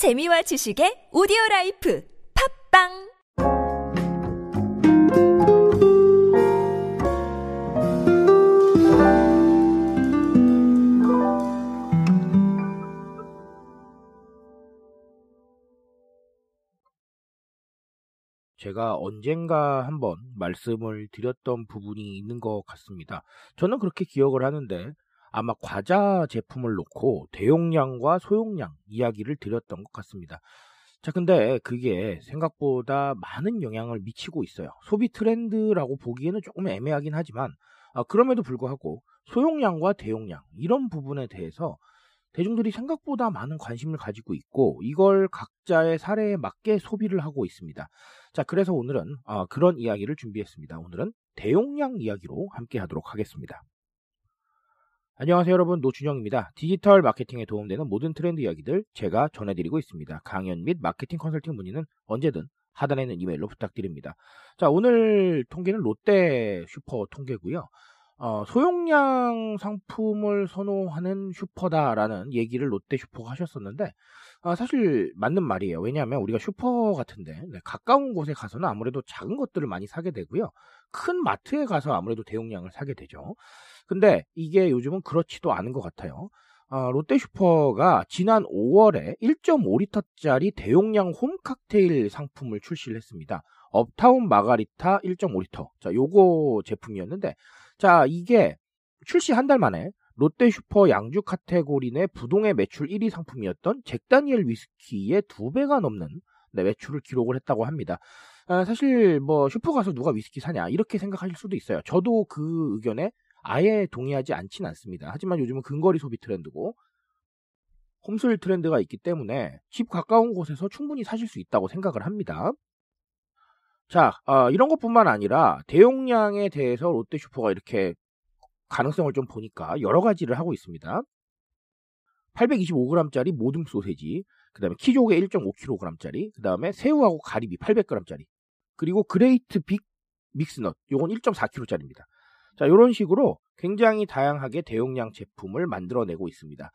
재미와 지식의 오디오 라이프 팝빵 제가 언젠가 한번 말씀을 드렸던 부분이 있는 것 같습니다. 저는 그렇게 기억을 하는데 아마 과자 제품을 놓고 대용량과 소용량 이야기를 드렸던 것 같습니다. 자, 근데 그게 생각보다 많은 영향을 미치고 있어요. 소비 트렌드라고 보기에는 조금 애매하긴 하지만, 아, 그럼에도 불구하고 소용량과 대용량, 이런 부분에 대해서 대중들이 생각보다 많은 관심을 가지고 있고, 이걸 각자의 사례에 맞게 소비를 하고 있습니다. 자, 그래서 오늘은 아, 그런 이야기를 준비했습니다. 오늘은 대용량 이야기로 함께 하도록 하겠습니다. 안녕하세요 여러분 노준영입니다. 디지털 마케팅에 도움되는 모든 트렌드 이야기들 제가 전해드리고 있습니다. 강연 및 마케팅 컨설팅 문의는 언제든 하단에 있는 이메일로 부탁드립니다. 자 오늘 통계는 롯데 슈퍼 통계고요. 어, 소용량 상품을 선호하는 슈퍼다라는 얘기를 롯데 슈퍼가 하셨었는데 아, 사실 맞는 말이에요. 왜냐하면 우리가 슈퍼 같은데 네, 가까운 곳에 가서는 아무래도 작은 것들을 많이 사게 되고요. 큰 마트에 가서 아무래도 대용량을 사게 되죠. 근데 이게 요즘은 그렇지도 않은 것 같아요. 아, 롯데 슈퍼가 지난 5월에 1.5리터짜리 대용량 홈 칵테일 상품을 출시를 했습니다. 업타운 마가리타 1.5리터. 자, 요거 제품이었는데, 자, 이게 출시 한 달 만에 롯데 슈퍼 양주 카테고리 내 부동의 매출 1위 상품이었던 잭다니엘 위스키의 두 배가 넘는 네, 매출을 기록을 했다고 합니다. 아, 사실 뭐 슈퍼 가서 누가 위스키 사냐 이렇게 생각하실 수도 있어요. 저도 그 의견에 아예 동의하지 않진 않습니다. 하지만 요즘은 근거리 소비 트렌드고 홈술 트렌드가 있기 때문에 집 가까운 곳에서 충분히 사실 수 있다고 생각을 합니다. 자, 어, 이런 것뿐만 아니라 대용량에 대해서 롯데 슈퍼가 이렇게 가능성을 좀 보니까 여러 가지를 하고 있습니다. 825g짜리 모듬 소세지, 그 다음에 키조개 1.5kg짜리, 그 다음에 새우하고 가리비 800g짜리, 그리고 Great Big Mix Nut, 요건 1.4kg짜리입니다. 자, 이런 식으로 굉장히 다양하게 대용량 제품을 만들어내고 있습니다.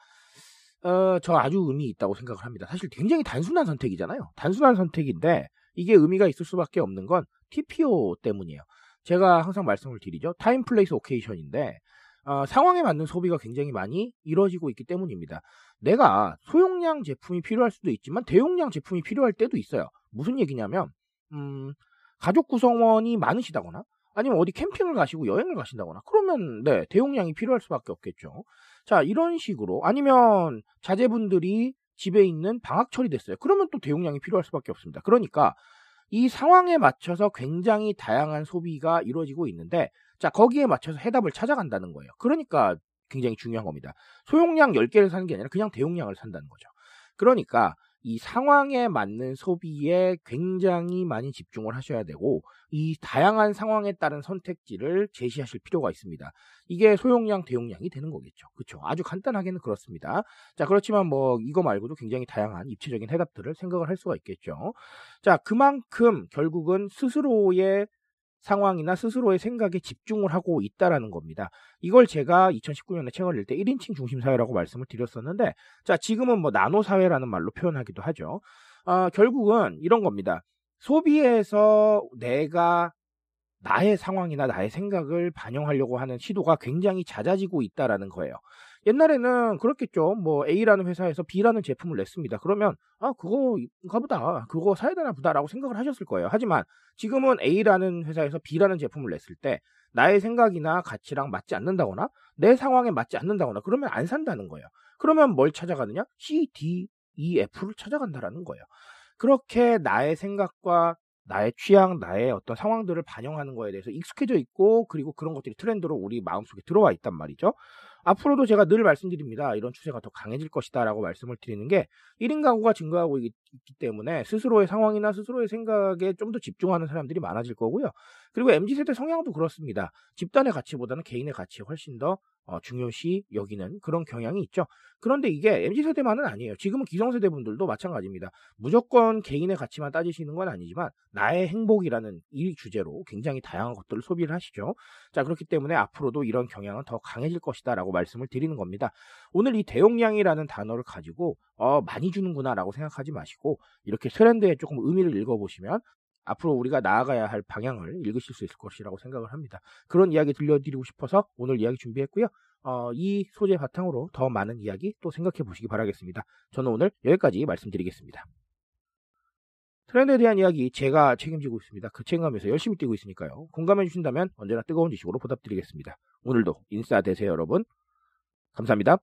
어, 저 아주 의미 있다고 생각을 합니다. 사실 굉장히 단순한 선택이잖아요. 단순한 선택인데 이게 의미가 있을 수밖에 없는 건 TPO 때문이에요. 제가 항상 말씀을 드리죠. time place occasion인데 어, 상황에 맞는 소비가 굉장히 많이 이루어지고 있기 때문입니다. 내가 소용량 제품이 필요할 수도 있지만 대용량 제품이 필요할 때도 있어요. 무슨 얘기냐면 음, 가족 구성원이 많으시다거나 아니면 어디 캠핑을 가시고 여행을 가신다거나 그러면 네 대용량이 필요할 수밖에 없겠죠. 자 이런 식으로 아니면 자제분들이 집에 있는 방학철이 됐어요. 그러면 또 대용량이 필요할 수밖에 없습니다. 그러니까 이 상황에 맞춰서 굉장히 다양한 소비가 이루어지고 있는데 자 거기에 맞춰서 해답을 찾아간다는 거예요. 그러니까 굉장히 중요한 겁니다. 소용량 10개를 사는 게 아니라 그냥 대용량을 산다는 거죠. 그러니까 이 상황에 맞는 소비에 굉장히 많이 집중을 하셔야 되고 이 다양한 상황에 따른 선택지를 제시하실 필요가 있습니다. 이게 소용량, 대용량이 되는 거겠죠. 그렇죠. 아주 간단하게는 그렇습니다. 자, 그렇지만 뭐 이거 말고도 굉장히 다양한 입체적인 해답들을 생각을 할 수가 있겠죠. 자, 그만큼 결국은 스스로의 상황이나 스스로의 생각에 집중을 하고 있다라는 겁니다. 이걸 제가 2019년에 책을 낼 때 1인칭 중심 사회라고 말씀을 드렸었는데, 자, 지금은 뭐 나노 사회라는 말로 표현하기도 하죠. 어, 결국은 이런 겁니다. 소비에서 내가 나의 상황이나 나의 생각을 반영하려고 하는 시도가 굉장히 잦아지고 있다라는 거예요. 옛날에는 그렇겠죠. 뭐 A라는 회사에서 B라는 제품을 냈습니다. 그러면 아 그거인가 보다. 그거 사야 되나 보다라고 생각을 하셨을 거예요. 하지만 지금은 A라는 회사에서 B라는 제품을 냈을 때 나의 생각이나 가치랑 맞지 않는다거나 내 상황에 맞지 않는다거나 그러면 안 산다는 거예요. 그러면 뭘 찾아가느냐? C, D, E, F를 찾아간다라는 거예요. 그렇게 나의 생각과 나의 취향, 나의 어떤 상황들을 반영하는 거에 대해서 익숙해져 있고 그리고 그런 것들이 트렌드로 우리 마음속에 들어와 있단 말이죠. 앞으로도 제가 늘 말씀드립니다. 이런 추세가 더 강해질 것이다 라고 말씀을 드리는 게 1인 가구가 증가하고 있기 때문에 스스로의 상황이나 스스로의 생각에 좀 더 집중하는 사람들이 많아질 거고요. 그리고 MZ세대 성향도 그렇습니다. 집단의 가치보다는 개인의 가치에 훨씬 더 어, 중요시 여기는 그런 경향이 있죠. 그런데 이게 MZ세대만은 아니에요. 지금은 기성세대 분들도 마찬가지입니다. 무조건 개인의 가치만 따지시는 건 아니지만 나의 행복이라는 이 주제로 굉장히 다양한 것들을 소비를 하시죠. 자, 그렇기 때문에 앞으로도 이런 경향은 더 강해질 것이다 라고 말씀을 드리는 겁니다. 오늘 이 대용량이라는 단어를 가지고 어, 많이 주는구나 라고 생각하지 마시 고 이렇게 트렌드에 조금 의미를 읽어보시면 앞으로 우리가 나아가야 할 방향을 읽으실 수 있을 것이라고 생각을 합니다. 그런 이야기 들려드리고 싶어서 오늘 이야기 준비했고요. 어, 이 소재 바탕으로 더 많은 이야기 또 생각해 보시기 바라겠습니다. 저는 오늘 여기까지 말씀드리겠습니다. 트렌드에 대한 이야기 제가 책임지고 있습니다. 그 책임감에서 열심히 뛰고 있으니까요. 공감해 주신다면 언제나 뜨거운 지식으로 보답드리겠습니다. 오늘도 인싸 되세요 여러분. 감사합니다.